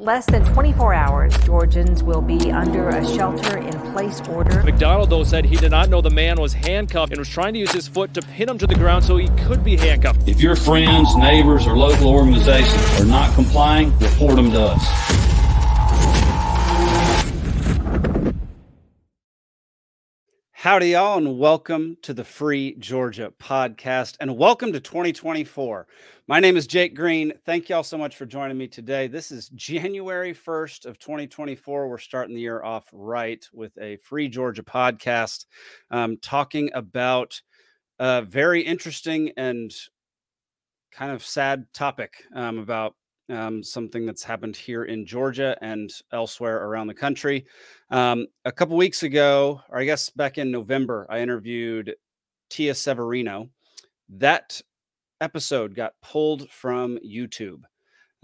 Less than 24 hours, Georgians will be under a shelter in place order. McDonald, though, said he did not know the man was handcuffed and was trying to use his foot to pin him to the ground so he could be handcuffed. If your friends, neighbors, or local organizations are not complying, report them to us. Howdy, y'all, and welcome to the Free Georgia podcast, and welcome to 2024. My name is Jake Green. Thank y'all so much for joining me today. This is January 1st of 2024. We're starting the year off right with a Free Georgia podcast, um, talking about a very interesting and kind of sad topic um, about um, something that's happened here in Georgia and elsewhere around the country. Um, a couple weeks ago, or I guess back in November, I interviewed Tia Severino. That episode got pulled from YouTube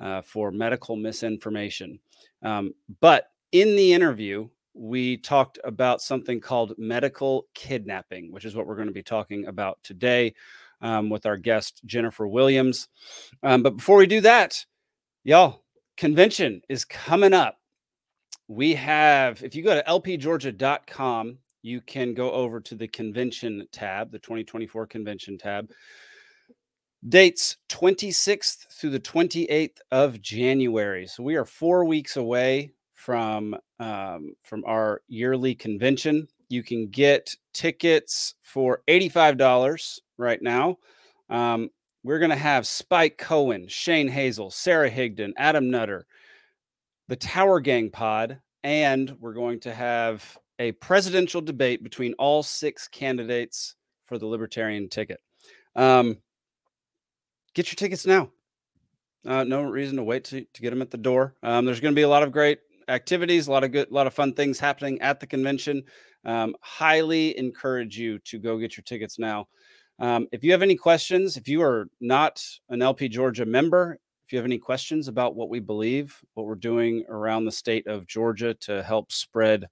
uh, for medical misinformation. Um, but in the interview, we talked about something called medical kidnapping, which is what we're going to be talking about today um, with our guest, Jennifer Williams. Um, but before we do that, Y'all, convention is coming up. We have, if you go to lpgeorgia.com, you can go over to the convention tab, the 2024 convention tab. Dates 26th through the 28th of January. So we are four weeks away from um, from our yearly convention. You can get tickets for $85 right now. Um, we're going to have Spike Cohen, Shane Hazel, Sarah Higdon, Adam Nutter, the Tower Gang pod, and we're going to have a presidential debate between all six candidates for the Libertarian ticket. Um, get your tickets now. Uh, no reason to wait to, to get them at the door. Um, there's going to be a lot of great activities, a lot of good, a lot of fun things happening at the convention. Um, highly encourage you to go get your tickets now. Um, if you have any questions, if you are not an LP Georgia member, if you have any questions about what we believe, what we're doing around the state of Georgia to help spread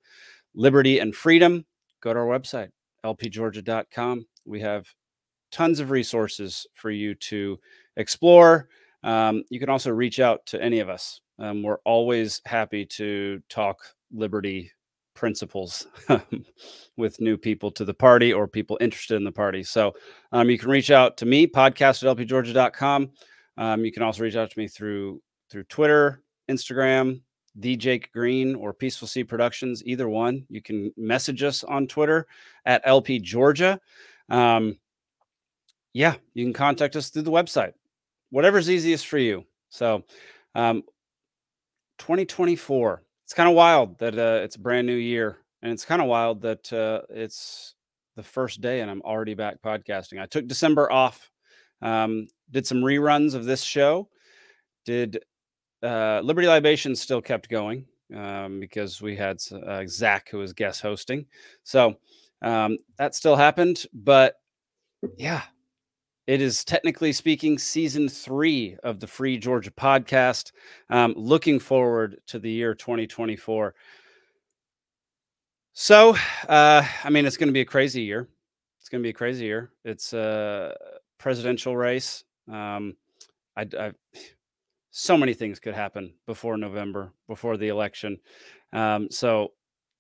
liberty and freedom, go to our website, lpgeorgia.com. We have tons of resources for you to explore. Um, you can also reach out to any of us. Um, we're always happy to talk liberty principles with new people to the party or people interested in the party. So um, you can reach out to me, podcast at lpgeorgia.com. Um, you can also reach out to me through through Twitter, Instagram, the Jake Green or Peaceful Sea Productions, either one. You can message us on Twitter at LP Georgia. Um, yeah, you can contact us through the website, whatever's easiest for you. So, um, 2024 it's kind of wild that uh, it's a brand new year, and it's kind of wild that uh, it's the first day and I'm already back podcasting. I took December off, um, did some reruns of this show, did uh, Liberty Libations still kept going um, because we had uh, Zach who was guest hosting, so um, that still happened. But yeah, it is technically speaking season three of the Free Georgia podcast. Um, looking forward to the year 2024. So, uh, I mean, it's going to be a crazy year. It's going to be a crazy year. It's a presidential race. Um, I, I, so many things could happen before November, before the election. Um, so,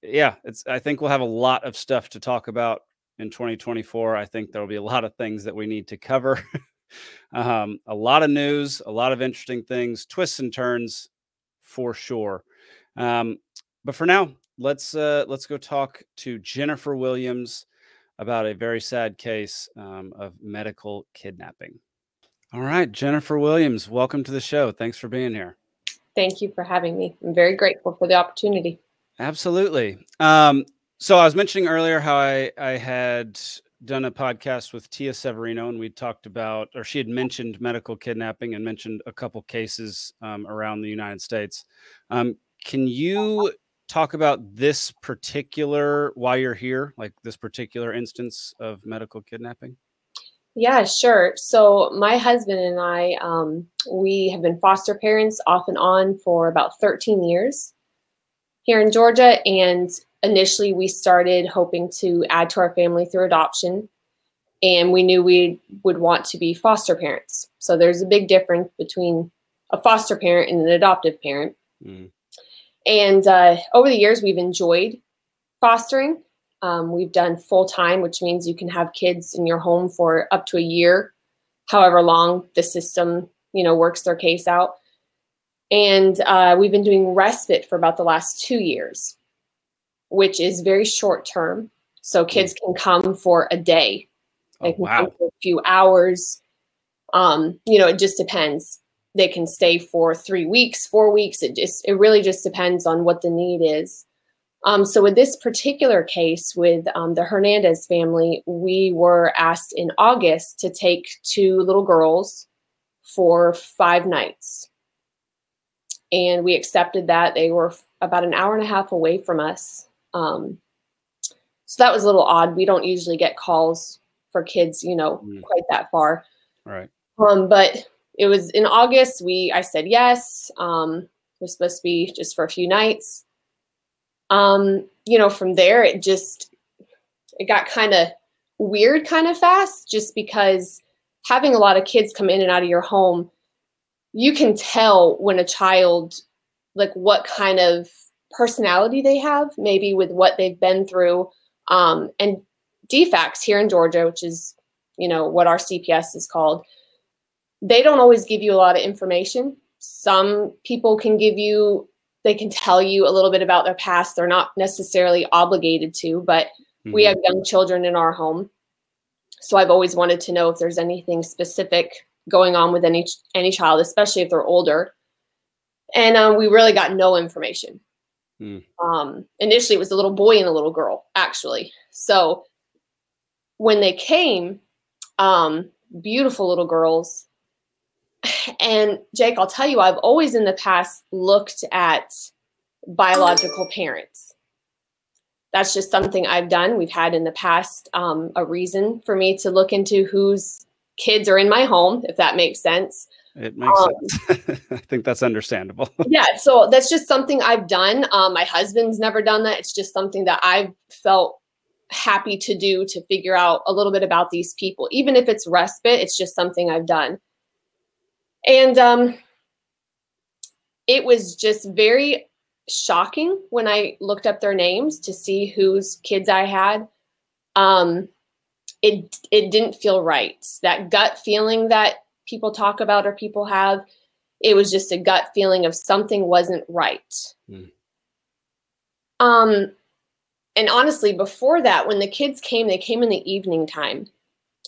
yeah, it's. I think we'll have a lot of stuff to talk about in 2024. I think there will be a lot of things that we need to cover. um, a lot of news, a lot of interesting things, twists and turns for sure. Um, but for now, let's uh, let's go talk to Jennifer Williams about a very sad case um, of medical kidnapping. All right, Jennifer Williams, welcome to the show. Thanks for being here. Thank you for having me. I'm very grateful for the opportunity. Absolutely. Um, so I was mentioning earlier how I I had done a podcast with Tia Severino, and we talked about, or she had mentioned medical kidnapping and mentioned a couple cases um, around the United States. Um, can you talk about this particular why you're here, like this particular instance of medical kidnapping? Yeah, sure. So my husband and I, um, we have been foster parents off and on for about 13 years here in Georgia, and initially we started hoping to add to our family through adoption and we knew we would want to be foster parents so there's a big difference between a foster parent and an adoptive parent Mm. And uh, over the years, we've enjoyed fostering. Um, we've done full time, which means you can have kids in your home for up to a year, however long the system, you know, works their case out. And uh, we've been doing respite for about the last two years, which is very short term. So kids can come for a day, Oh, they can wow. come for a few hours. Um, you know, it just depends. They can stay for three weeks, four weeks. It just it really just depends on what the need is. Um, so with this particular case with um, the Hernandez family, we were asked in August to take two little girls for five nights. And we accepted that. They were about an hour and a half away from us. Um, so that was a little odd. We don't usually get calls for kids, you know, Mm. quite that far. Right. Um, but it was in August. We I said yes. Um, it was supposed to be just for a few nights. Um, you know, from there it just it got kind of weird kind of fast just because having a lot of kids come in and out of your home, you can tell when a child like what kind of personality they have, maybe with what they've been through. Um, and DFACS here in Georgia, which is, you know, what our CPS is called, they don't always give you a lot of information. Some people can give you, they can tell you a little bit about their past. They're not necessarily obligated to, but we Mhm. have young children in our home. So I've always wanted to know if there's anything specific going on with any any child, especially if they're older. And um, we really got no information. Hmm. Um, initially, it was a little boy and a little girl, actually. So when they came, um, beautiful little girls. And Jake, I'll tell you, I've always in the past looked at biological parents. That's just something I've done. We've had in the past um, a reason for me to look into whose kids are in my home, if that makes sense. It makes Um, sense. I think that's understandable. yeah so that's just something i've done. Um, my husband's never done that. It's just something that i've felt happy to do to figure out a little bit about these people even if it's respite it's just something i've done. And um, it was just very shocking when i looked up their names to see whose kids i had. Um, it it didn't feel right. That gut feeling that people talk about or people have it was just a gut feeling of something wasn't right. Mm. Um, and honestly, before that, when the kids came, they came in the evening time.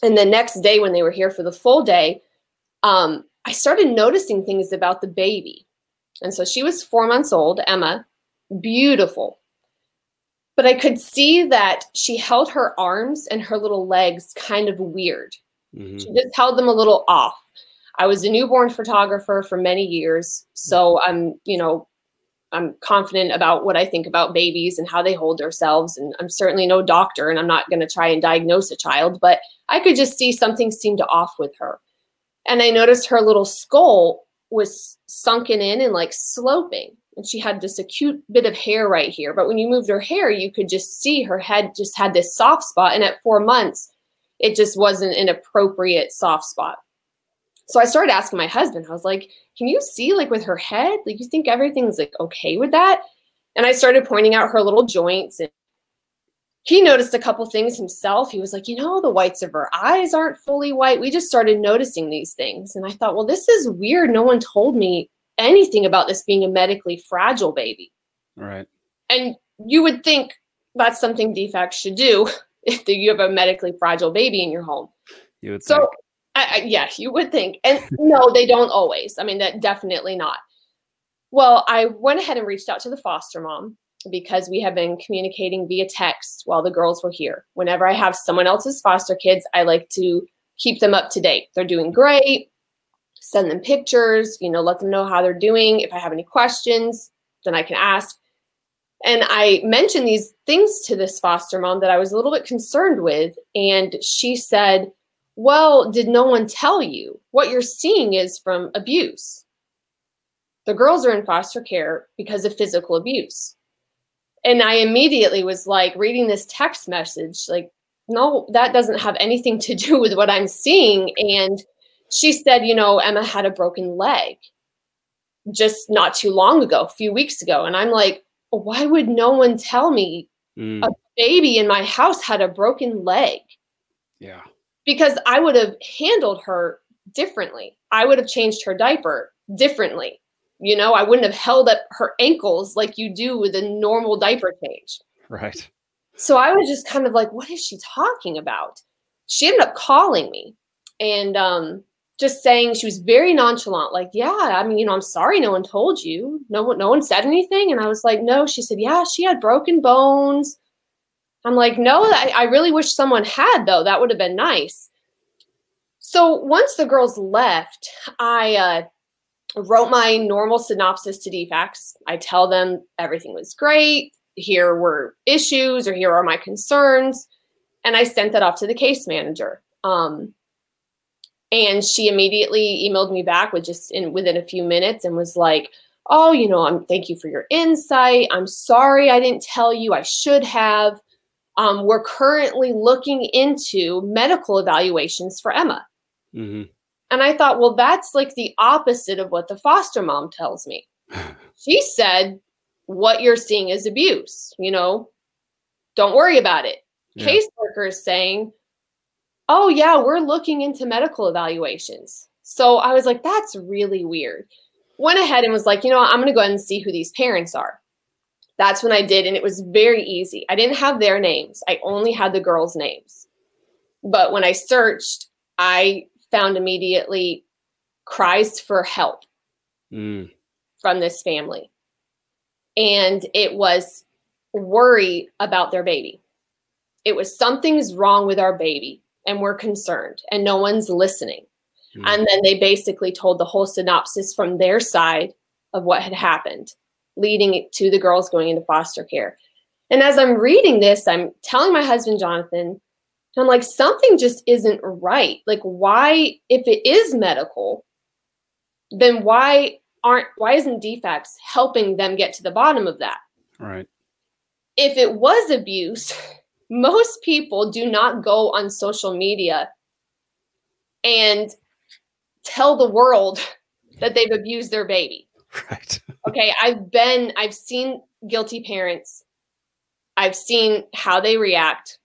And the next day, when they were here for the full day, um, I started noticing things about the baby. And so she was four months old, Emma, beautiful. But I could see that she held her arms and her little legs kind of weird. Mhm. She just held them a little off. I was a newborn photographer for many years, so mm-hmm. I'm, you know, I'm confident about what I think about babies and how they hold themselves. And I'm certainly no doctor, and I'm not going to try and diagnose a child, but I could just see something seemed off with her. And I noticed her little skull was sunken in and like sloping. And she had this a cute bit of hair right here. But when you moved her hair, you could just see her head just had this soft spot. And at four months, it just wasn't an appropriate soft spot. So I started asking my husband, I was like, can you see like with her head? Like you think everything's like okay with that? And I started pointing out her little joints and he noticed a couple things himself. He was like, you know, the whites of her eyes aren't fully white. We just started noticing these things. And I thought, well, this is weird. No one told me anything about this being a medically fragile baby. Right. And you would think that's something DFACS should do if you have a medically fragile baby in your home. You would So, think. I, I, yeah, you would think. And no, they don't always. I mean, that definitely not. Well, I went ahead and reached out to the foster mom because we have been communicating via text while the girls were here. Whenever I have someone else's foster kids, I like to keep them up to date. They're doing great. Send them pictures, you know, let them know how they're doing. If I have any questions, then I can ask. And I mentioned these things to this foster mom that I was a little bit concerned with. And she said, Well, did no one tell you? What you're seeing is from abuse. The girls are in foster care because of physical abuse. And I immediately was like reading this text message, like, no, that doesn't have anything to do with what I'm seeing. And she said, you know, Emma had a broken leg. just not too long ago, a few weeks ago. And I'm like, why would no one tell me Mm, a baby in my house had a broken leg? yeah. Because I would have handled her differently. I would have changed her diaper differently. You know, I wouldn't have held up her ankles like you do with a normal diaper change. Right. So I was just kind of like, what is she talking about? She ended up calling me and um, just saying she was very nonchalant, like, yeah, I mean, you know, I'm sorry no one told you. No one no one said anything. And I was like, no, she said, yeah, she had broken bones. I'm like, no, I, I really wish someone had though. That would have been nice. So once the girls left, I uh, wrote my normal synopsis to DFACS. I tell them everything was great. Here were issues, or here are my concerns, and I sent that off to the case manager. Um, and she immediately emailed me back with just in within a few minutes and was like, "Oh, you know, I'm thank you for your insight. I'm sorry I didn't tell you. I should have. Um, we're currently looking into medical evaluations for Emma." hmm And I thought, well, that's like the opposite of what the foster mom tells me. She said, what you're seeing is abuse, you know, don't worry about it. Yeah. Caseworker is saying, oh, yeah, we're looking into medical evaluations. So I was like, that's really weird. Went ahead and was like, you know what, I'm going to go ahead and see who these parents are. That's when I did. And it was very easy. I didn't have their names, I only had the girls' names. But when I searched, I found immediately cries for help Mm, from this family. And it was worry about their baby. It was something's wrong with our baby and we're concerned and no one's listening. Mm. And then they basically told the whole synopsis from their side of what had happened, leading to the girls going into foster care. And as I'm reading this, I'm telling my husband, Jonathan, I'm like, something just isn't right. Like, why, if it is medical, then why aren't, why isn't DFACS helping them get to the bottom of that? right. If it was abuse, most people do not go on social media and tell the world that they've abused their baby. Right. Okay, I've been, I've seen guilty parents. I've seen how they react.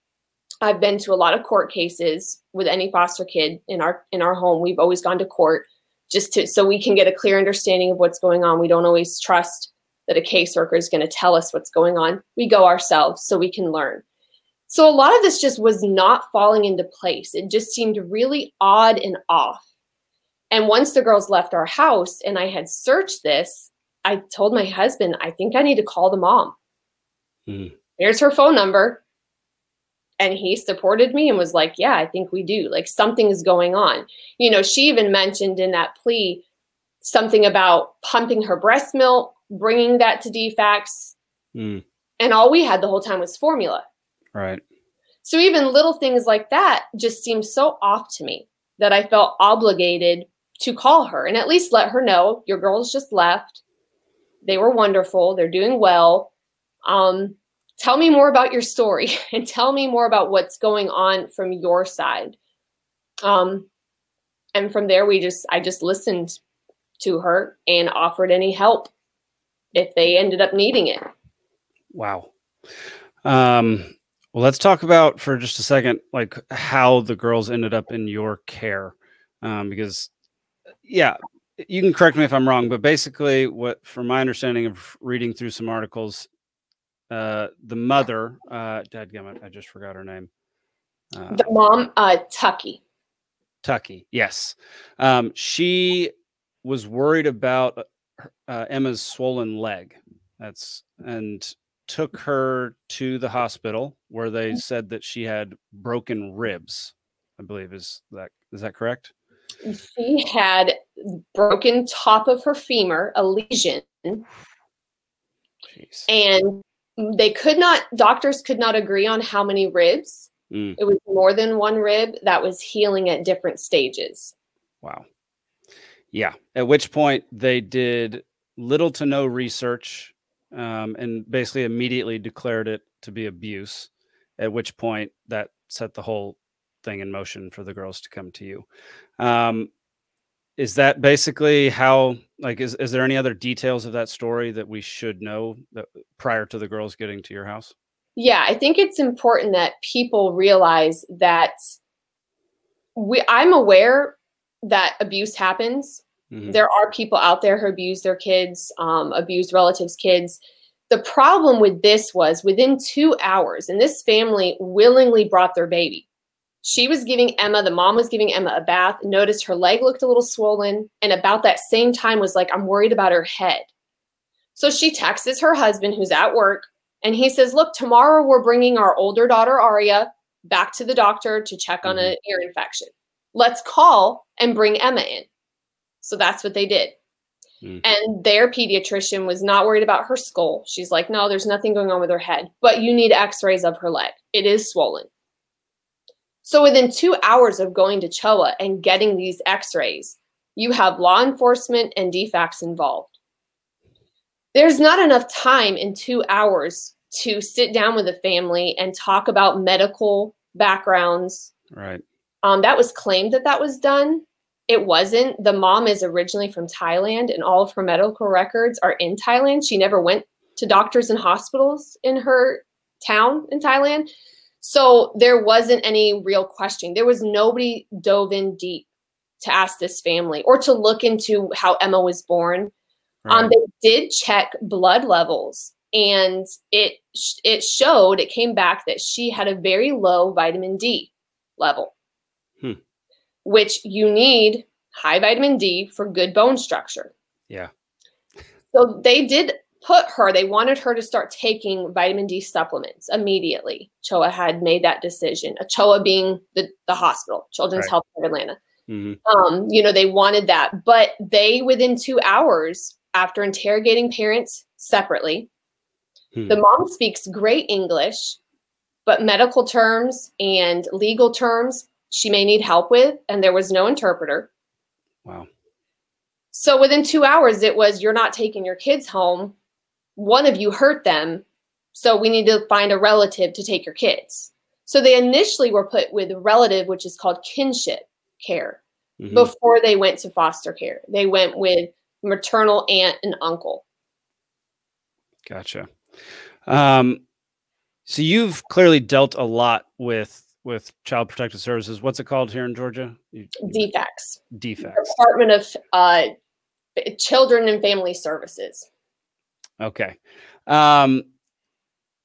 I've been to a lot of court cases with any foster kid in our in our home. We've always gone to court just to so we can get a clear understanding of what's going on. We don't always trust that a caseworker is going to tell us what's going on. We go ourselves so we can learn. So a lot of this just was not falling into place. It just seemed really odd and off. And once the girls left our house and I had searched this, I told my husband, I think I need to call the mom. Mm. Here's her phone number. And he supported me and was like, Yeah, I think we do. Like something is going on. You know, she even mentioned in that plea something about pumping her breast milk, bringing that to DFACS. Mm, And all we had the whole time was formula. right. So even little things like that just seemed so off to me that I felt obligated to call her and at least let her know your girls just left. They were wonderful. They're doing well. Um, tell me more about your story and tell me more about what's going on from your side. Um, and from there, we just I just listened to her and offered any help if they ended up needing it. Wow. Um, well, let's talk about for just a second, like how the girls ended up in your care. Um, because, yeah, you can correct me if I'm wrong, but basically, what, from my understanding of reading through some articles, uh, the mother, uh, dadgummit, I just forgot her name. Uh, The mom, uh, Tucky. Tucky, yes. Um, she was worried about uh, uh, Emma's swollen leg. That's and took her to the hospital where they said that she had broken ribs. I believe is that is that correct? She had broken top of her femur, a lesion, Jeez. and they could not, doctors could not agree on how many ribs. Mm, It was more than one rib that was healing at different stages. wow. Yeah. At which point they did little to no research um, and basically immediately declared it to be abuse. At which point that set the whole thing in motion for the girls to come to you. Um, is that basically how like is, is there any other details of that story that we should know that prior to the girls getting to your house yeah i think it's important that people realize that we i'm aware that abuse happens mm-hmm. there are people out there who abuse their kids um, abuse relatives kids the problem with this was within two hours and this family willingly brought their baby she was giving Emma, the mom was giving Emma a bath, noticed her leg looked a little swollen, and about that same time was like, I'm worried about her head. So she texts her husband, who's at work, and he says, Look, tomorrow we're bringing our older daughter, Aria, back to the doctor to check on an mm-hmm. ear infection. Let's call and bring Emma in. So that's what they did. Mm. And their pediatrician was not worried about her skull. She's like, No, there's nothing going on with her head, but you need x rays of her leg. It is swollen. So within two hours of going to CHOA and getting these x-rays, you have law enforcement and DFACS involved. There's not enough time in two hours to sit down with a family and talk about medical backgrounds. Right. Um, that was claimed that that was done. It wasn't. The mom is originally from Thailand, and all of her medical records are in Thailand. She never went to doctors and hospitals in her town in Thailand. So there wasn't any real question. There was nobody dove in deep to ask this family or to look into how Emma was born. Um, right. Um, they did check blood levels, and it it showed it came back that she had a very low vitamin D level, hmm. which you need high vitamin D for good bone structure. Yeah. So they did put her, they wanted her to start taking vitamin D supplements immediately. CHOA had made that decision. A CHOA being the, the hospital, Children's right. Health of Atlanta. Mm-hmm. Um, you know, they wanted that, but they within two hours after interrogating parents separately, hmm. the mom speaks great English, but medical terms and legal terms she may need help with, and there was no interpreter. Wow. So within two hours, it was you're not taking your kids home one of you hurt them, so we need to find a relative to take your kids. So they initially were put with a relative, which is called kinship care, mm-hmm. before they went to foster care. They went with maternal aunt and uncle. Gotcha. Um, so you've clearly dealt a lot with with Child Protective Services. What's it called here in Georgia? DFACS. DFACS. Department of uh, Children and Family Services. Okay. Um,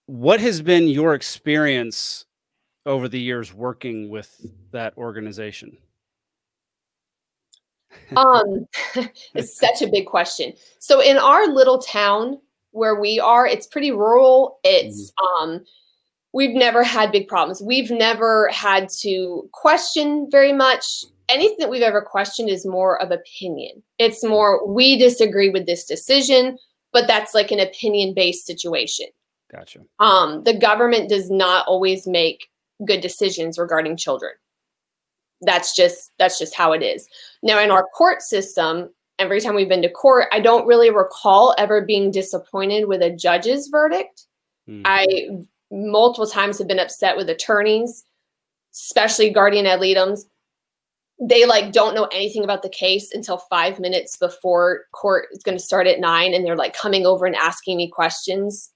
what has been your experience over the years working with that organization? um, it's such a big question. So in our little town where we are, it's pretty rural. It's mm-hmm. um, we've never had big problems. We've never had to question very much. Anything that we've ever questioned is more of opinion. It's more we disagree with this decision but that's like an opinion based situation. Gotcha. Um, the government does not always make good decisions regarding children. That's just that's just how it is. Now in our court system, every time we've been to court, I don't really recall ever being disappointed with a judge's verdict. Mm. I multiple times have been upset with attorneys, especially guardian ad litem's they like don't know anything about the case until five minutes before court is going to start at nine and they're like coming over and asking me questions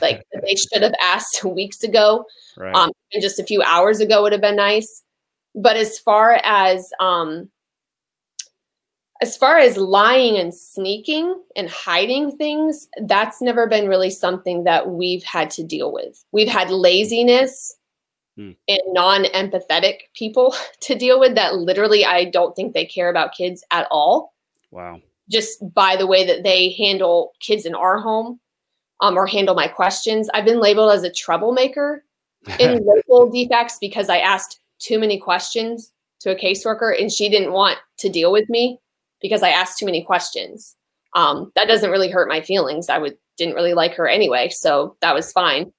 like they should have asked weeks ago. Right. um and just a few hours ago would have been nice. But as far as um as far as lying and sneaking and hiding things that's never been really something that we've had to deal with. We've had laziness mm. and non-empathetic people to deal with that literally I don't think they care about kids at all. Wow. Just by the way that they handle kids in our home um, or handle my questions. I've been labeled as a troublemaker in local DFACS because I asked too many questions to a caseworker and she didn't want to deal with me because I asked too many questions. Um, that doesn't really hurt my feelings. I would didn't really like her anyway, so that was fine.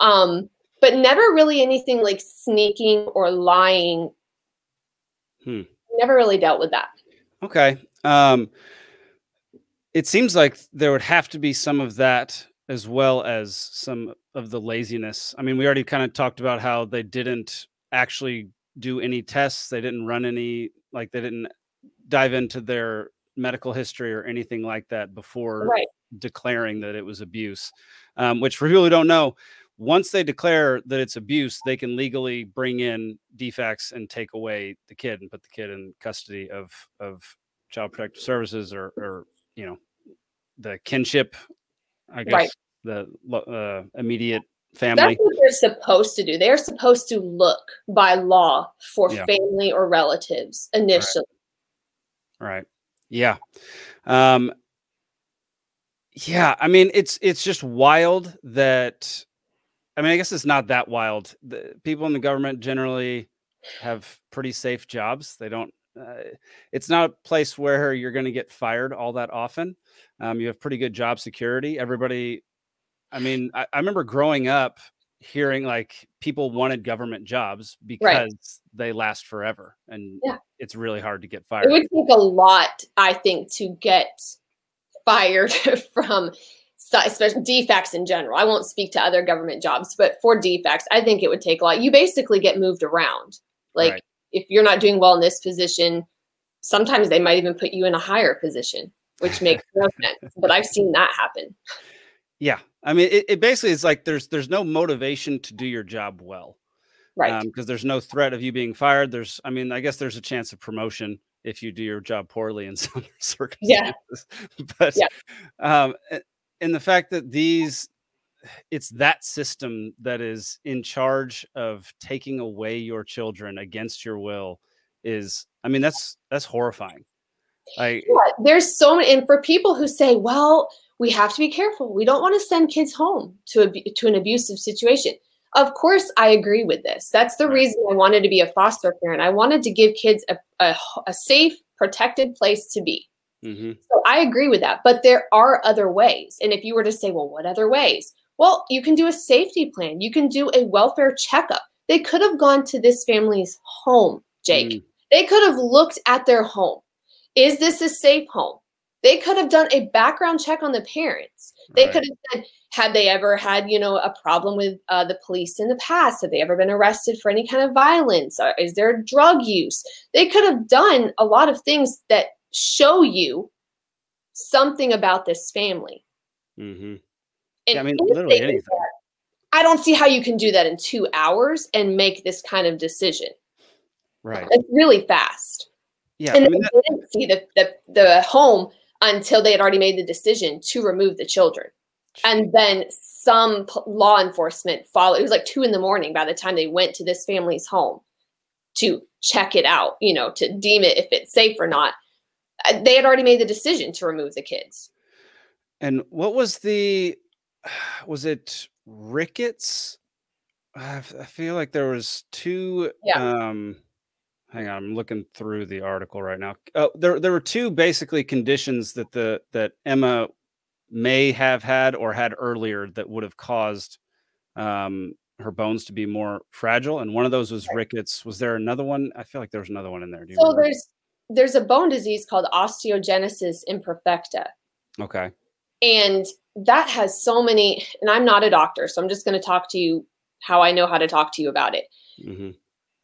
Um, but never really anything like sneaking or lying. Hmm. Never really dealt with that. Okay. Um, it seems like there would have to be some of that as well as some of the laziness. I mean, we already kind of talked about how they didn't actually do any tests. They didn't run any, like, they didn't dive into their medical history or anything like that before Right. declaring that it was abuse. Um, which, for people who don't know, once they declare that it's abuse, they can legally bring in DFACS and take away the kid and put the kid in custody of of child protective services or or you know the kinship, I guess Right. the uh, immediate family. That's what they're supposed to do. They're supposed to look by law for Yeah. family or relatives initially. Right. Yeah. Um yeah, I mean it's it's just wild that I mean I guess it's not that wild. The people in the government generally have pretty safe jobs. They don't uh, it's not a place where you're going to get fired all that often. Um, you have pretty good job security. Everybody I mean, I, I remember growing up hearing like people wanted government jobs because they last forever and Yeah. it's really hard to get fired. It would take a lot, I think, to get fired from especially DFACS in general. I won't speak to other government jobs, but for DFACS, I think it would take a lot. You basically get moved around. Like Right. if you're not doing well in this position, sometimes they might even put you in a higher position, which makes no sense. But I've seen that happen. Yeah, I mean, it, it basically is like there's there's no motivation to do your job well, Right. Because there's no threat of you being fired. There's, I mean, I guess there's a chance of promotion if you do your job poorly in some circumstances. but Yeah. um, a- and the fact that these, it's that system that is in charge of taking away your children against your will is, I mean, that's that's horrifying. Like, Yeah, there's so many, and for people who say, "Well, we have to be careful. We don't want to send kids home to a, to an abusive situation." Of course, I agree with this. That's the Right. reason I wanted to be a foster parent. I wanted to give kids a a safe, protected place to be. Mhm, So I agree with that. But there are other ways. And if you were to say, "Well, what other ways?" Well, you can do a safety plan. You can do a welfare checkup. They could have gone to this family's home, Jake. Mm. They could have looked at their home. Is this a safe home? They could have done a background check on the parents. They Right. could have said, had they ever had, you know, a problem with uh, the police in the past? Have they ever been arrested for any kind of violence? Is there drug use? They could have done a lot of things that show you something about this family. mhm. Yeah, I mean, literally anything. I don't see how you can do that in two hours and make this kind of decision. right. It's really fast. Yeah, and I mean, they didn't see the, the, the home until they had already made the decision to remove the children. And then some p- law enforcement followed. It was like two in the morning by the time they went to this family's home to check it out, you know, to deem it if it's safe or not. Uh, They had already made the decision to remove the kids. And what was the was it rickets? I feel like there was two Yeah. um hang on, I'm looking through the article right now. Oh, there there were two basically conditions that the that Emma may have had or had earlier that would have caused um her bones to be more fragile and one of those was rickets. Was there another one? I feel like there was another one in there. Do you So remember? there's there's a bone disease called osteogenesis imperfecta. Okay. And that has so many, and I'm not a doctor, so I'm just going to talk to you how I know how to talk to you about it. hmm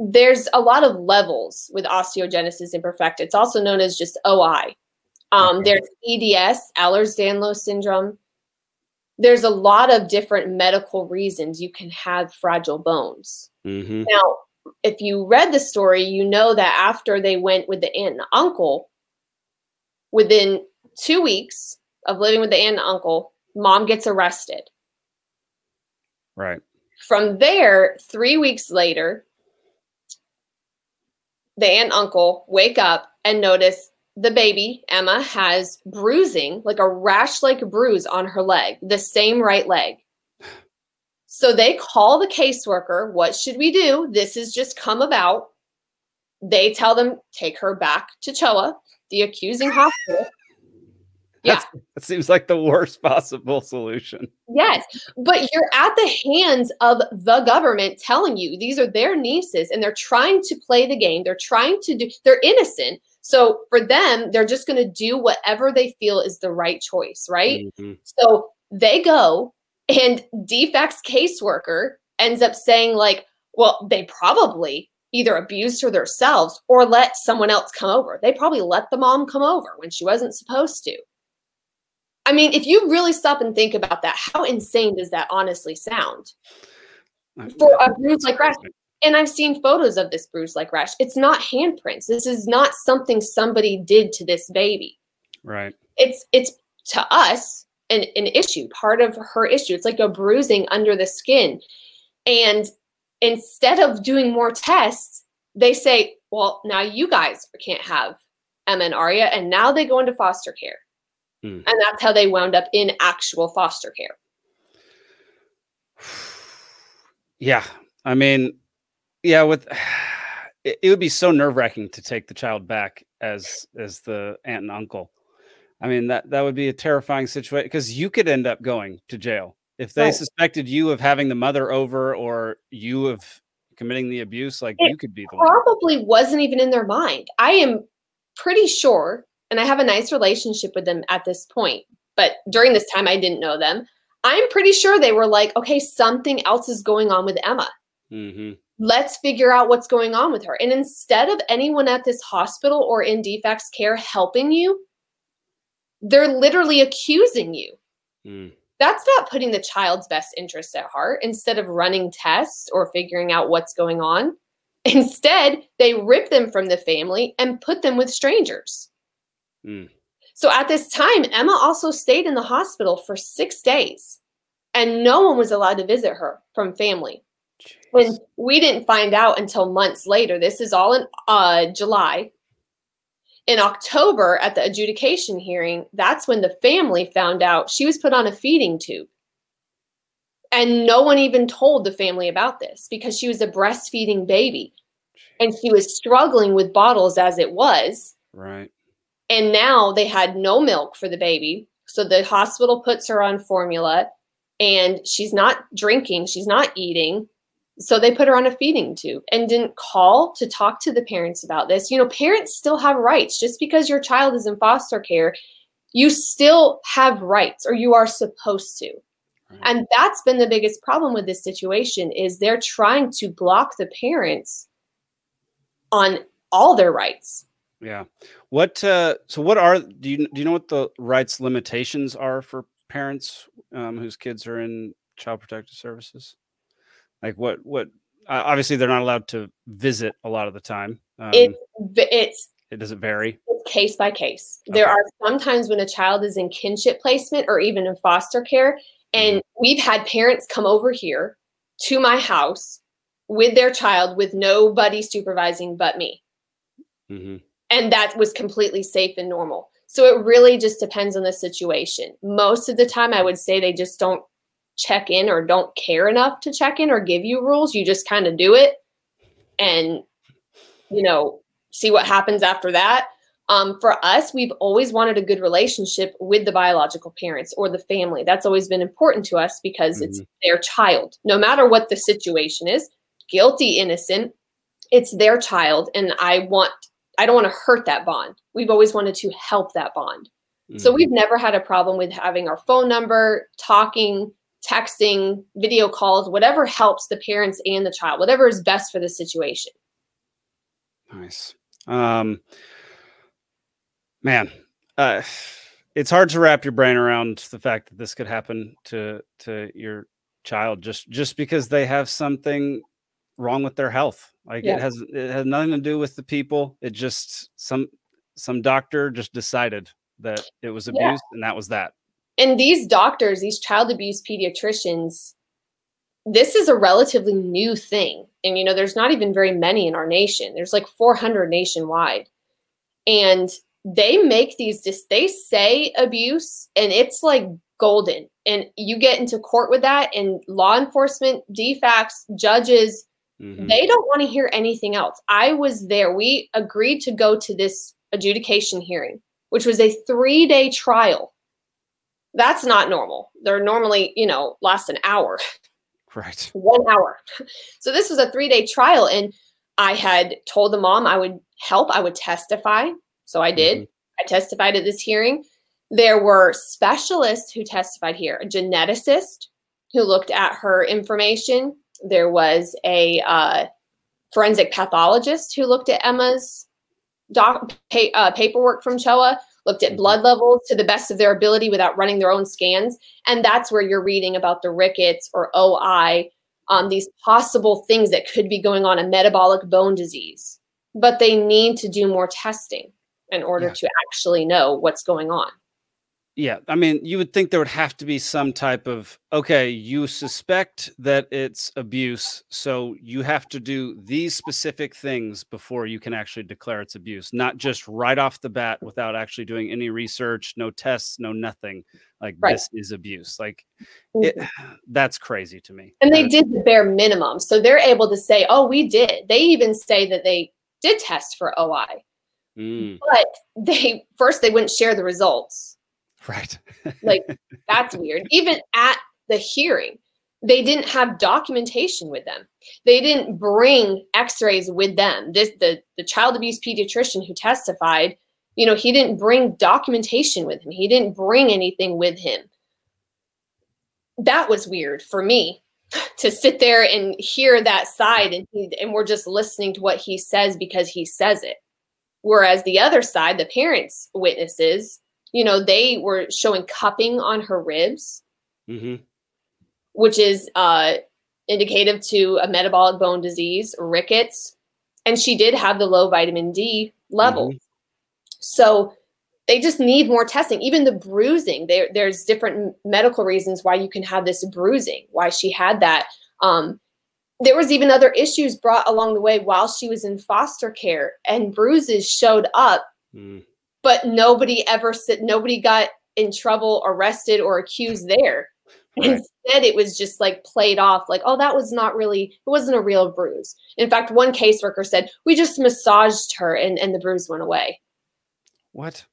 there's a lot of levels with osteogenesis imperfecta. It's also known as just OI. Um, Okay. There's EDS, Ehlers-Danlos syndrome. There's a lot of different medical reasons you can have fragile bones. hmm Now, if you read the story, you know that after they went with the aunt and uncle, within two weeks of living with the aunt and uncle, mom gets arrested. Right. From there, three weeks later, the aunt and uncle wake up and notice the baby, Emma, has bruising, like a rash like bruise on her leg, the same right leg. So they call the caseworker. What should we do? This has just come about. They tell them, take her back to CHOA, the accusing hospital. Yeah. That's, that seems like the worst possible solution. Yes, but you're at the hands of the government telling you these are their nieces and they're trying to play the game. They're trying to do, they're innocent. So for them, they're just going to do whatever they feel is the right choice, right? Mhm. So they go, and DFACS caseworker ends up saying, like, well, they probably, either abused her themselves or let someone else come over. They probably let the mom come over when she wasn't supposed to. I mean, if you really stop and think about that, how insane does that honestly sound? For a bruise like rash, and I've seen photos of this bruise like rash. It's not handprints. This is not something somebody did to this baby. Right. It's it's to us an, an issue, part of her issue. It's like a bruising under the skin. And instead of doing more tests, they say, well, now you guys can't have Emma and Aria. And now they go into foster care. Hmm. And that's how they wound up in actual foster care. Yeah. I mean, yeah, with it, it would be so nerve wracking to take the child back as as the aunt and uncle. I mean that that would be a terrifying situation because you could end up going to jail if they suspected you of having the mother over or you of committing the abuse. Like it you could be the probably one. wasn't even in their mind. I am pretty sure, and I have a nice relationship with them at this point. But during this time, I didn't know them. I'm pretty sure they were like, okay, something else is going on with Emma. Mm-hmm let's figure out what's going on with her. And instead of anyone at this hospital or in DFACS care helping you, they're literally accusing you. Mm. That's not putting the child's best interest at heart. Instead of running tests or figuring out what's going on, instead, they rip them from the family and put them with strangers. Mm. So at this time, Emma also stayed in the hospital for six days, and no one was allowed to visit her from family. And we didn't find out until months later. This is all in uh, July. In October, at the adjudication hearing, that's when the family found out she was put on a feeding tube. And no one even told the family about this because she was a breastfeeding baby and she was struggling with bottles as it was. Right. And now they had no milk for the baby. So the hospital puts her on formula and she's not drinking, she's not eating. So they put her on a feeding tube and didn't call to talk to the parents about this. You know, parents still have rights. Just because your child is in foster care, you still have rights or you are supposed to. And that's been the biggest problem with this situation is they're trying to block the parents on all their rights. Yeah. What uh so what are do you do you know what the rights limitations are for parents um, whose kids are in child protective services? Like what what uh, obviously they're not allowed to visit a lot of the time. Um, it, it's it doesn't vary case by case. Okay. There are sometimes when a child is in kinship placement or even in foster care, and mm-hmm. we've had parents come over here to my house with their child with nobody supervising but me. Mm-hmm. And that was completely safe and normal. So it really just depends on the situation. Most of the time, I would say they just don't check in or don't care enough to check in or give you rules. You just kind of do it and, you know, see what happens after that. Um, for us, we've always wanted a good relationship with the biological parents or the family. That's always been important to us because mm-hmm. it's their child, no matter what the situation is guilty, innocent, it's their child. And I want, I don't want to hurt that bond. We've always wanted to help that bond. Mm-hmm. So we've never had a problem with having our phone number, talking, texting, video calls, whatever helps the parents and the child, whatever is best for the situation. Nice. Um, man, uh, it's hard to wrap your brain around the fact that this could happen to to your child just just because they have something wrong with their health. Like yeah. it has it has nothing to do with the people. It just some some doctor just decided that it was abuse yeah. and that was that and these doctors, these child abuse pediatricians, this is a relatively new thing. And, you know, there's not even very many in our nation. There's like 400 nationwide. And they make these, they say abuse and it's like golden. And you get into court with that, and law enforcement, DFACS, judges, mm-hmm. they don't want to hear anything else. I was there. We agreed to go to this adjudication hearing, which was a three day trial that's not normal. They're normally, you know, last an hour. Right. One hour. So this was a three day trial. And I had told the mom I would help, I would testify. So I did. Mm-hmm. I testified at this hearing. There were specialists who testified here, a geneticist who looked at her information. There was a uh, forensic pathologist who looked at Emma's doc, pa- uh, paperwork from CHOA, looked at blood levels to the best of their ability without running their own scans. And that's where you're reading about the rickets or OI, um, these possible things that could be going on, a metabolic bone disease. But they need to do more testing in order Yeah. to actually know what's going on. Yeah, I mean, you would think there would have to be some type of okay, you suspect that it's abuse, so you have to do these specific things before you can actually declare it's abuse, not just right off the bat without actually doing any research, no tests, no nothing. Like Right. this is abuse. Like it, that's crazy to me. And they did the bare minimum. So they're able to say, oh, we did. They even say that they did test for OI, Mm, but they first they wouldn't share the results. Right. Like that's weird. Even at the hearing, they didn't have documentation with them. They didn't bring x-rays with them. This the the child abuse pediatrician who testified, you know, he didn't bring documentation with him. He didn't bring anything with him. That was weird for me to sit there and hear that side and he, and we're just listening to what he says because he says it. Whereas the other side, the parents' witnesses, you know, they were showing cupping on her ribs, hmm which is uh, indicative to a metabolic bone disease, rickets, and she did have the low vitamin D level. So they just need more testing. Even the bruising, there, there's different medical reasons why you can have this bruising, why she had that. Um, there was even other issues brought along the way while she was in foster care, and bruises showed up Mm, but nobody ever said nobody got in trouble, arrested, or accused there. Right. Instead, it was just like played off, like, oh, that was not really, it wasn't a real bruise. In fact, one caseworker said, we just massaged her and, and the bruise went away. What?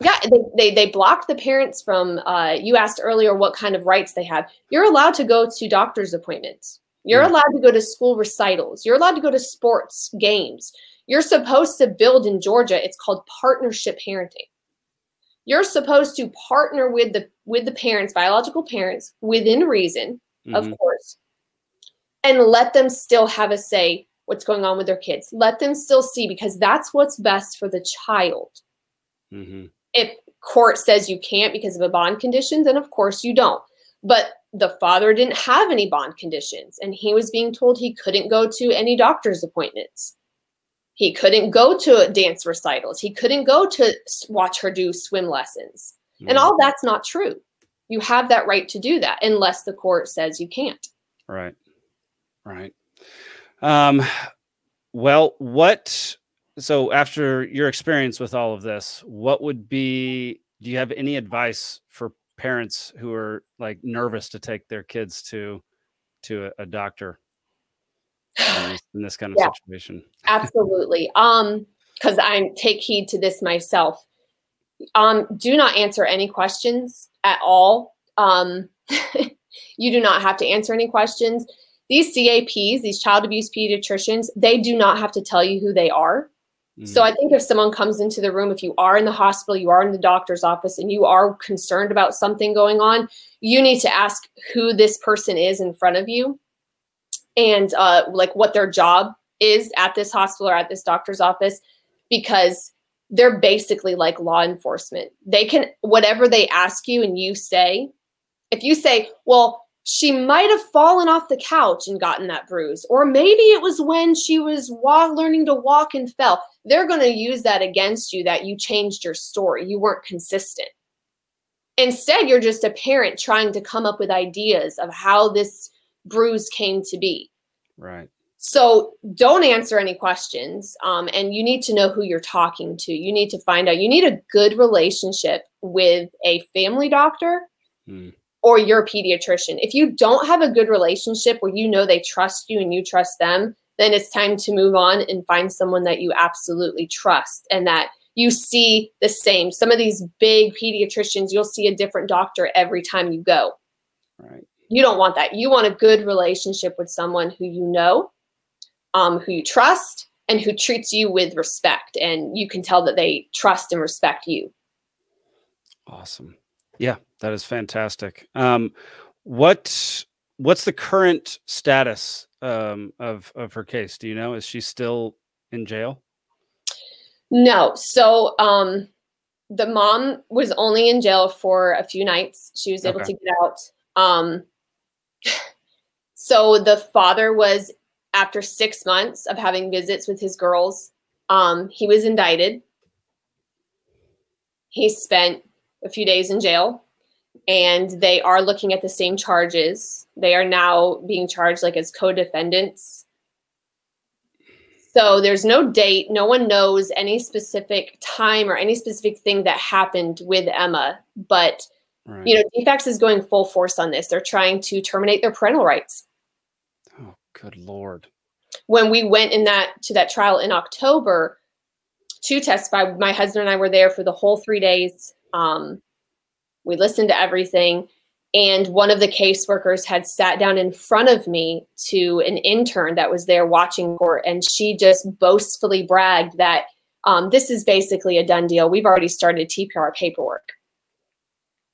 Yeah, they, they, they blocked the parents from, uh, you asked earlier what kind of rights they have. You're allowed to go to doctor's appointments. You're Mm. allowed to go to school recitals. You're allowed to go to sports games. You're supposed to build in Georgia. It's called partnership parenting. You're supposed to partner with the with the parents, biological parents, within reason, Mhm. of course, and let them still have a say what's going on with their kids. Let them still see because that's what's best for the child. Mhm. If court says you can't because of a bond condition, then of course you don't. But the father didn't have any bond conditions and he was being told he couldn't go to any doctor's appointments. He couldn't go to dance recitals. He couldn't go to watch her do swim lessons. And Mm. all that's not true. You have that right to do that unless the court says you can't. Right. Right. Um well, what so after your experience with all of this, what would be do you have any advice for parents who are like nervous to take their kids to to a, a doctor in this, in this kind of Yeah. situation? Absolutely. Um, because I take heed to this myself. Um, do not answer any questions at all. Um, you do not have to answer any questions. These CAPs, these child abuse pediatricians, they do not have to tell you who they are. So Mm, I think if someone comes into the room, if you are in the hospital, you are in the doctor's office, and you are concerned about something going on, you need to ask who this person is in front of you and uh, like what their job is at this hospital or at this doctor's office, because they're basically like law enforcement. They can, whatever they ask you and you say, if you say, well, she might have fallen off the couch and gotten that bruise, or maybe it was when she was wa- learning to walk and fell. They're going to use that against you that you changed your story. You weren't consistent. Instead, you're just a parent trying to come up with ideas of how this bruise came to be. right. So don't answer any questions. Um, and you need to know who you're talking to. You need to find out. You need a good relationship with a family doctor Mm. Or your pediatrician. If you don't have a good relationship where you know they trust you and you trust them, then it's time to move on and find someone that you absolutely trust and that you see the same. Some of these big pediatricians, you'll see a different doctor every time you go Right. you don't want that. You want a good relationship with someone who you know, um, who you trust, and who treats you with respect. And you can tell that they trust and respect you. Awesome. Yeah, that is fantastic. Um, what what's the current status um, of of her case? Do you know? Is she still in jail? No. So um, the mom was only in jail for a few nights. She was able Okay. to get out. Um, so the father was after six months of having visits with his girls. Um, he was indicted. He spent a few days in jail, and they are looking at the same charges. They are now being charged like as co-defendants. So there's no date. No one knows any specific time or any specific thing that happened with Emma. But Right. you know, DFACS is going full force on this. They're trying to terminate their parental rights. oh, good lord. When we went in that to that trial in October to testify, my husband and I were there for the whole three days. Um, we listened to everything. And one of the caseworkers had sat down in front of me to an intern that was there watching court, and she just boastfully bragged that um, this is basically a done deal. We've already started TPR paperwork.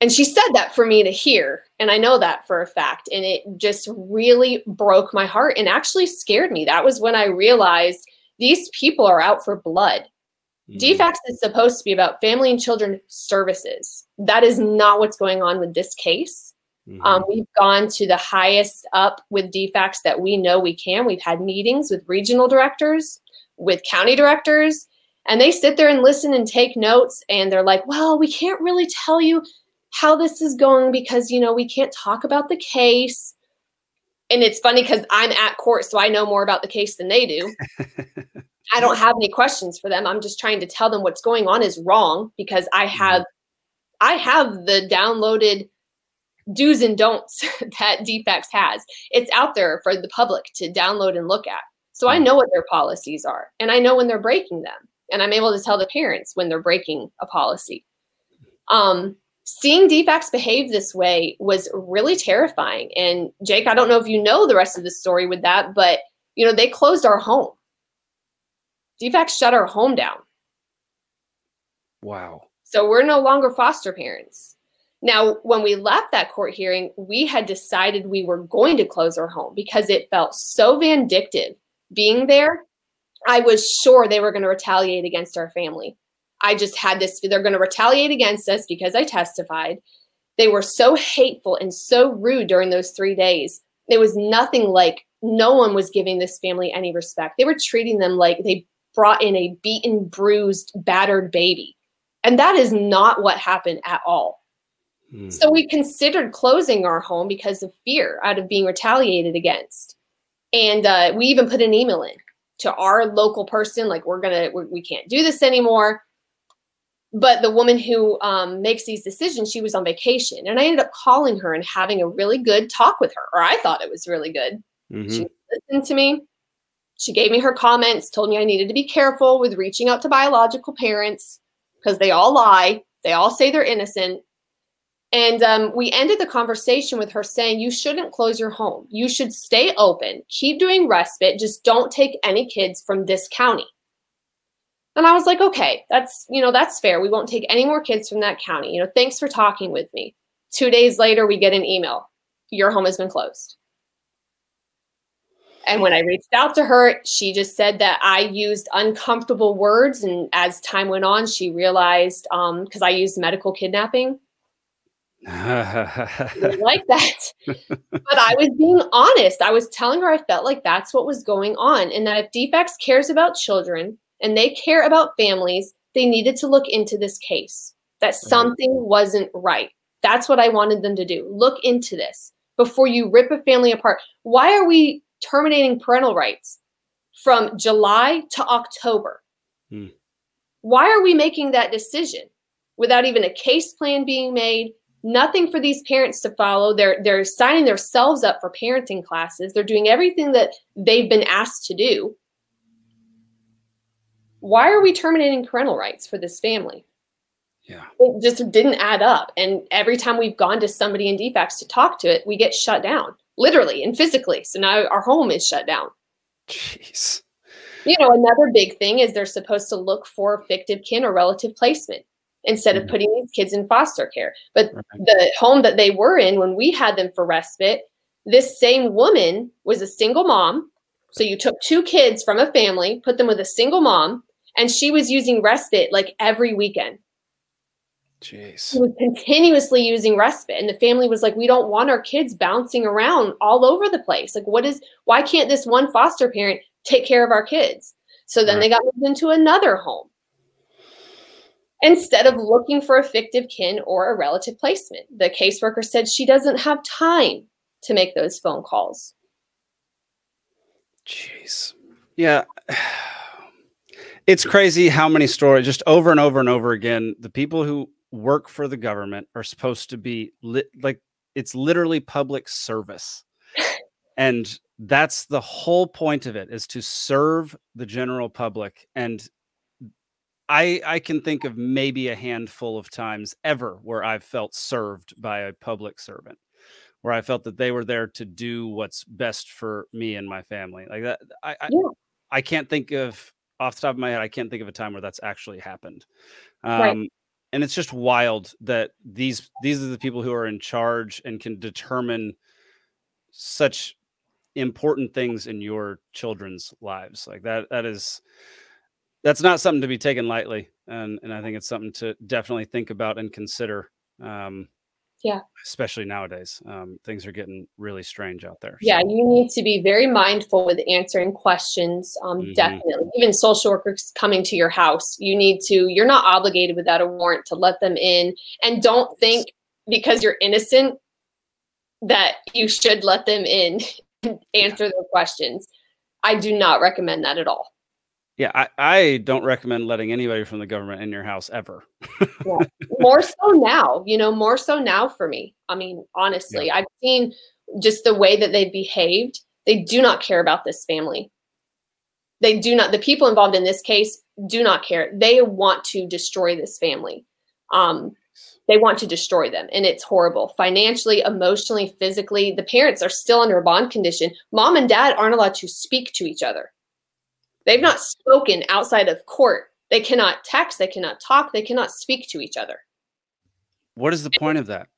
And she said that for me to hear. And I know that for a fact. And it just really broke my heart and actually scared me. That was when I realized these people are out for blood. Mm. DFACS is supposed to be about family and children services. That is not what's going on with this case. Mhm. Um, we've gone to the highest up with DFACS that we know we can. We've had meetings with regional directors, with county directors, and they sit there and listen and take notes. And they're like, well, we can't really tell you how this is going because, you know, we can't talk about the case. And it's funny because I'm at court, so I know more about the case than they do. I don't have any questions for them. I'm just trying to tell them what's going on is wrong because I have I have the downloaded do's and don'ts that DFACS has. It's out there for the public to download and look at. So I Mhm. know what their policies are and I know when they're breaking them. And I'm able to tell the parents when they're breaking a policy. Um, seeing DFACS behave this way was really terrifying. And Jake, I don't know if you know the rest of the story with that, but you know, they closed our home. DFACS shut our home down. wow. So we're no longer foster parents. Now, when we left that court hearing, we had decided we were going to close our home because it felt so vindictive being there. I was sure they were going to retaliate against our family. I just had this, they're going to retaliate against us because I testified. They were so hateful and so rude during those three days. It was nothing like no one was giving this family any respect. They were treating them like they brought in a beaten, bruised, battered baby. And that is not what happened at all. Mm. So we considered closing our home because of fear out of being retaliated against. And uh, we even put an email in to our local person, like, we're going to, we can't do this anymore. But the woman who um, makes these decisions, she was on vacation. And I ended up calling her and having a really good talk with her, or I thought it was really good. Mhm. She listened to me. She gave me her comments, told me I needed to be careful with reaching out to biological parents because they all lie. They all say they're innocent. And um, we ended the conversation with her saying, You shouldn't close your home. You should stay open, keep doing respite, just don't take any kids from this county. And I was like, Okay, that's, you know, that's fair. We won't take any more kids from that county. You know, thanks for talking with me. Two days later, we get an email Your home has been closed. And when I reached out to her, she just said that I used uncomfortable words. And as time went on, she realized um, because I used medical kidnapping, I like that. but I was being honest. I was telling her I felt like that's what was going on. And that if DFACS cares about children and they care about families, they needed to look into this case, that something wasn't right. That's what I wanted them to do. Look into this before you rip a family apart. Why are we terminating parental rights from July to October? Hmm. Why are we making that decision without even a case plan being made? Nothing for these parents to follow. They're they're signing themselves up for parenting classes. They're doing everything that they've been asked to do. Why are we terminating parental rights for this family? yeah. it just didn't add up. And every time we've gone to somebody in DFACS to talk to it, we get shut down, literally and physically. So now our home is shut down. Jeez. You know, another big thing is they're supposed to look for fictive kin or relative placement instead of Mhm. putting these kids in foster care. But Right. the home that they were in when we had them for respite, This same woman was a single mom. So you took two kids from a family, put them with a single mom, and she was using respite like every weekend. Jeez. She was continuously using respite. And the family was like, we don't want our kids bouncing around all over the place. Like, what is, why can't this one foster parent take care of our kids? So then Right. they got moved into another home instead of looking for a fictive kin or a relative placement. The caseworker said she doesn't have time to make those phone calls. Jeez. Yeah. It's crazy how many stories, just over and over and over again, the people who work for the government are supposed to be lit, like it's literally public service. And that's the whole point of it is to serve the general public. And I I can think of maybe a handful of times ever where I've felt served by a public servant where I felt that they were there to do what's best for me and my family. Like that, I I, Yeah. I can't think of off the top of my head. I can't think of a time where that's actually happened. Um, Right. And it's just wild that these these are the people who are in charge and can determine such important things in your children's lives. Like that that is that's not something to be taken lightly, and and I think it's something to definitely think about and consider. Um, Yeah. especially nowadays, um, things are getting really strange out there. Yeah, so- you need to be very mindful with answering questions. Um, Mhm. Definitely. Even social workers coming to your house, you need to, you're not obligated without a warrant to let them in. And don't think because you're innocent that you should let them in and answer their questions. I do not recommend that at all. Yeah, I, I don't recommend letting anybody from the government in your house ever. yeah. more so now, you know, more so now for me. I mean, honestly, I've seen just the way that they've behaved. They do not care about this family. They do not, the people involved in this case do not care. They want to destroy this family. Um, they want to destroy them, and it's horrible financially, emotionally, physically. The parents are still under a bond condition. Mom and dad aren't allowed to speak to each other. They've not spoken outside of court. They cannot text, they cannot talk, they cannot speak to each other. What is the point of that?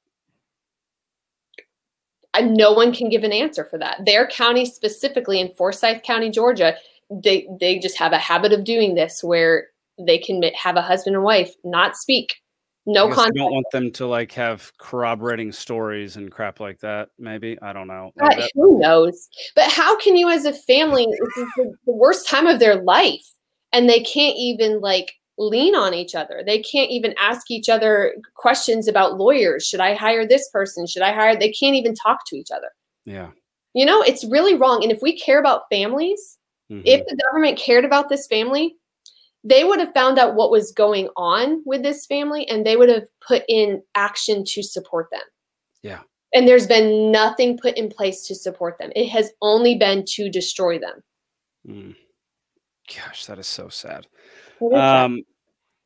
and no one can give an answer for that. Their county specifically in Forsyth County, Georgia, they they just have a habit of doing this where they can have a husband and wife not speak, no I guess I don't want them to like have corroborating stories and crap like that. Maybe I don't know. Like God, that- who knows? But how can you, as a family, this is the, the worst time of their life, and they can't even like lean on each other. They can't even ask each other questions about lawyers. Should I hire this person? Should I hire? They can't even talk to each other. yeah. You know, it's really wrong. And if we care about families, mhm. if the government cared about this family, they would have found out what was going on with this family and they would have put in action to support them. Yeah. And there's been nothing put in place to support them. It has only been to destroy them. Mm. Gosh, that is so sad. It is sad. Um,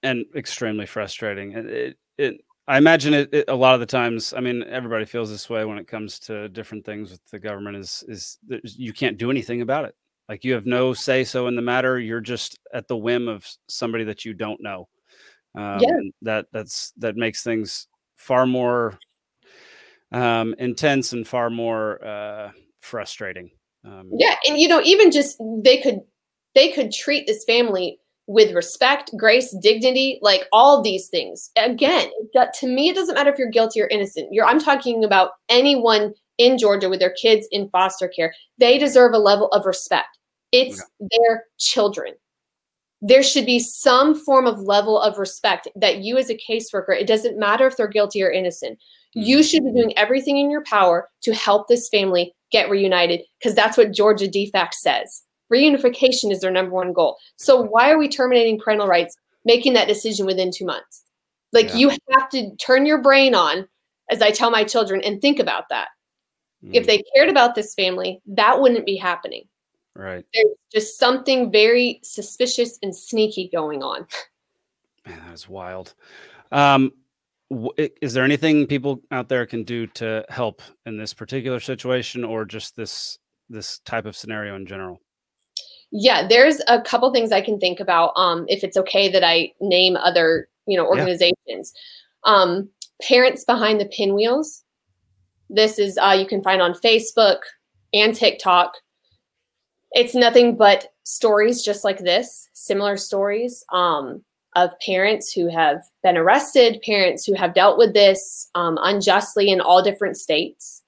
and extremely frustrating. It, it, it I imagine it, it a lot of the times. I mean, everybody feels this way when it comes to different things with the government. Is is you can't do anything about it. Like you have no say so in the matter. You're just at the whim of somebody that you don't know. Um, Yeah. That that's that makes things far more um, intense and far more uh, frustrating. Um, yeah and you know even just they could they could treat this family with respect grace dignity like all these things again that to me it doesn't matter if you're guilty or innocent you're i'm talking about anyone in georgia with their kids in foster care they deserve a level of respect it's their children there should be some form of level of respect that you as a caseworker it doesn't matter if they're guilty or innocent you should be doing everything in your power to help this family get reunited because that's what Georgia DFAC says. Reunification is their number one goal. So why are we terminating parental rights, making that decision within two months? Like Yeah. you have to turn your brain on, as I tell my children, and think about that. If mm, they cared about this family, that wouldn't be happening. Right, There's just something very suspicious and sneaky going on. man, that is wild. Um, is there anything people out there can do to help in this particular situation, or just this this type of scenario in general? Yeah, there's a couple things I can think about. Um, if it's okay that I name other, you know, Yeah. organizations. Um, Parents Behind the Pinwheels. This is uh, you can find on Facebook and TikTok. It's nothing but stories just like this, similar stories um, of parents who have been arrested, parents who have dealt with this um, unjustly in all different states.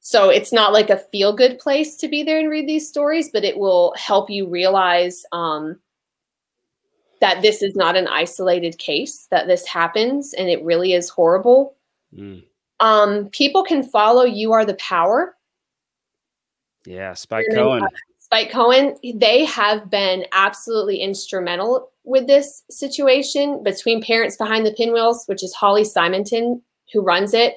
So it's not like a feel good place to be there and read these stories, but it will help you realize um, that this is not an isolated case, that this happens and it really is horrible. Mm. Um, people can follow You Are the Power. Yeah, Spike Cohen. Spike Cohen, they have been absolutely instrumental with this situation between Parents Behind the Pinwheels, which is Holly Simonton who runs it.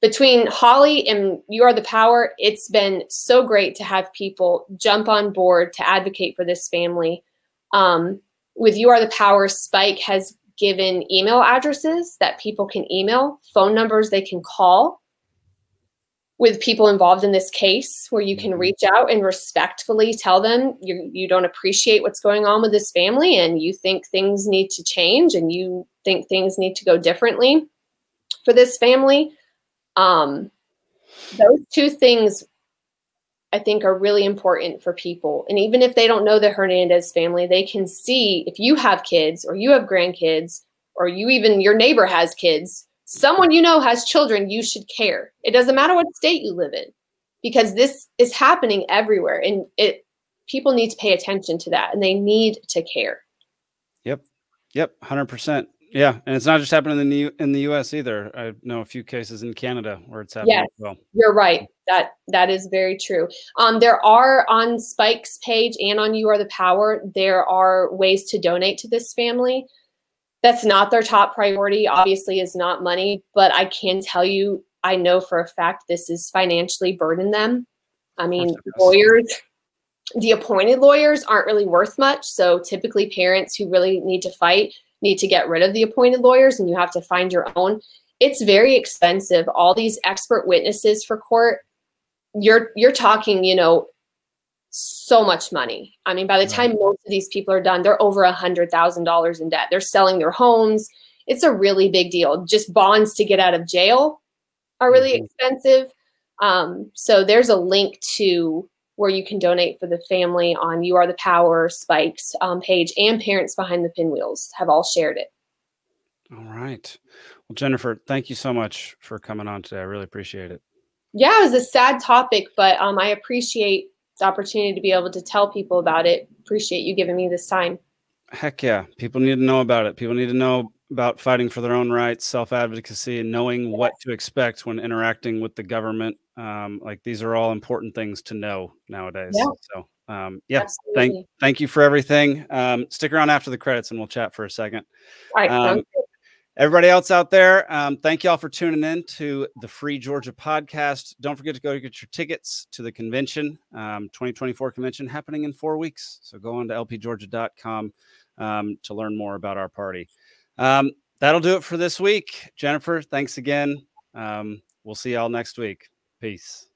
Between Holly and You Are the Power, it's been so great to have people jump on board to advocate for this family. Um, with You Are the Power, Spike has given email addresses that people can email, phone numbers they can call with people involved in this case where you can mm-hmm. reach out and respectfully tell them you, you don't appreciate what's going on with this family and you think things need to change and you think things need to go differently for this family. Um, those two things I think are really important for people. And even if they don't know the Hernandez family, they can see if you have kids or you have grandkids or you even your neighbor has kids, someone you know has children, you should care. It doesn't matter what state you live in because this is happening everywhere and it people need to pay attention to that and they need to care. Yep. Yep, 100%. Yeah, and it's not just happening in the in the U.S. either. I know a few cases in Canada where it's happening. Yes, well. you're right. That that is very true. Um, there are on Spike's page and on You Are the Power. There are ways to donate to this family. That's not their top priority. Obviously, is not money, but I can tell you, I know for a fact this is financially burden them. I mean, lawyers, the appointed lawyers aren't really worth much. So typically, parents who really need to fight need to get rid of the appointed lawyers and you have to find your own. It's very expensive. All these expert witnesses for court, you're you're talking, you know, so much money. I mean, by the time most of these people are done, they're over a hundred thousand dollars in debt. They're selling their homes. It's a really big deal. Just bonds to get out of jail are really mm-hmm. expensive. Um, so there's a link to where you can donate for the family on You Are the Power Spikes um, page and Parents Behind the Pinwheels have all shared it. All right. Well, Jennifer, thank you so much for coming on today. I really appreciate it. Yeah, it was a sad topic, but um, I appreciate the opportunity to be able to tell people about it. Appreciate you giving me this time. Heck yeah. People need to know about it. People need to know about fighting for their own rights, self advocacy, and knowing what to expect when interacting with the government. Um, like these are all important things to know nowadays. Yeah. So, um, yeah, Absolutely. thank thank you for everything. Um, stick around after the credits, and we'll chat for a second. All right. Everybody else out there, um, thank you all for tuning in to the Free Georgia podcast. Don't forget to go get your tickets to the convention, um, 2024 convention happening in four weeks. So go on to lpgeorgia.com um, to learn more about our party. Um, that'll do it for this week. Jennifer, thanks again. Um, we'll see y'all next week. Peace.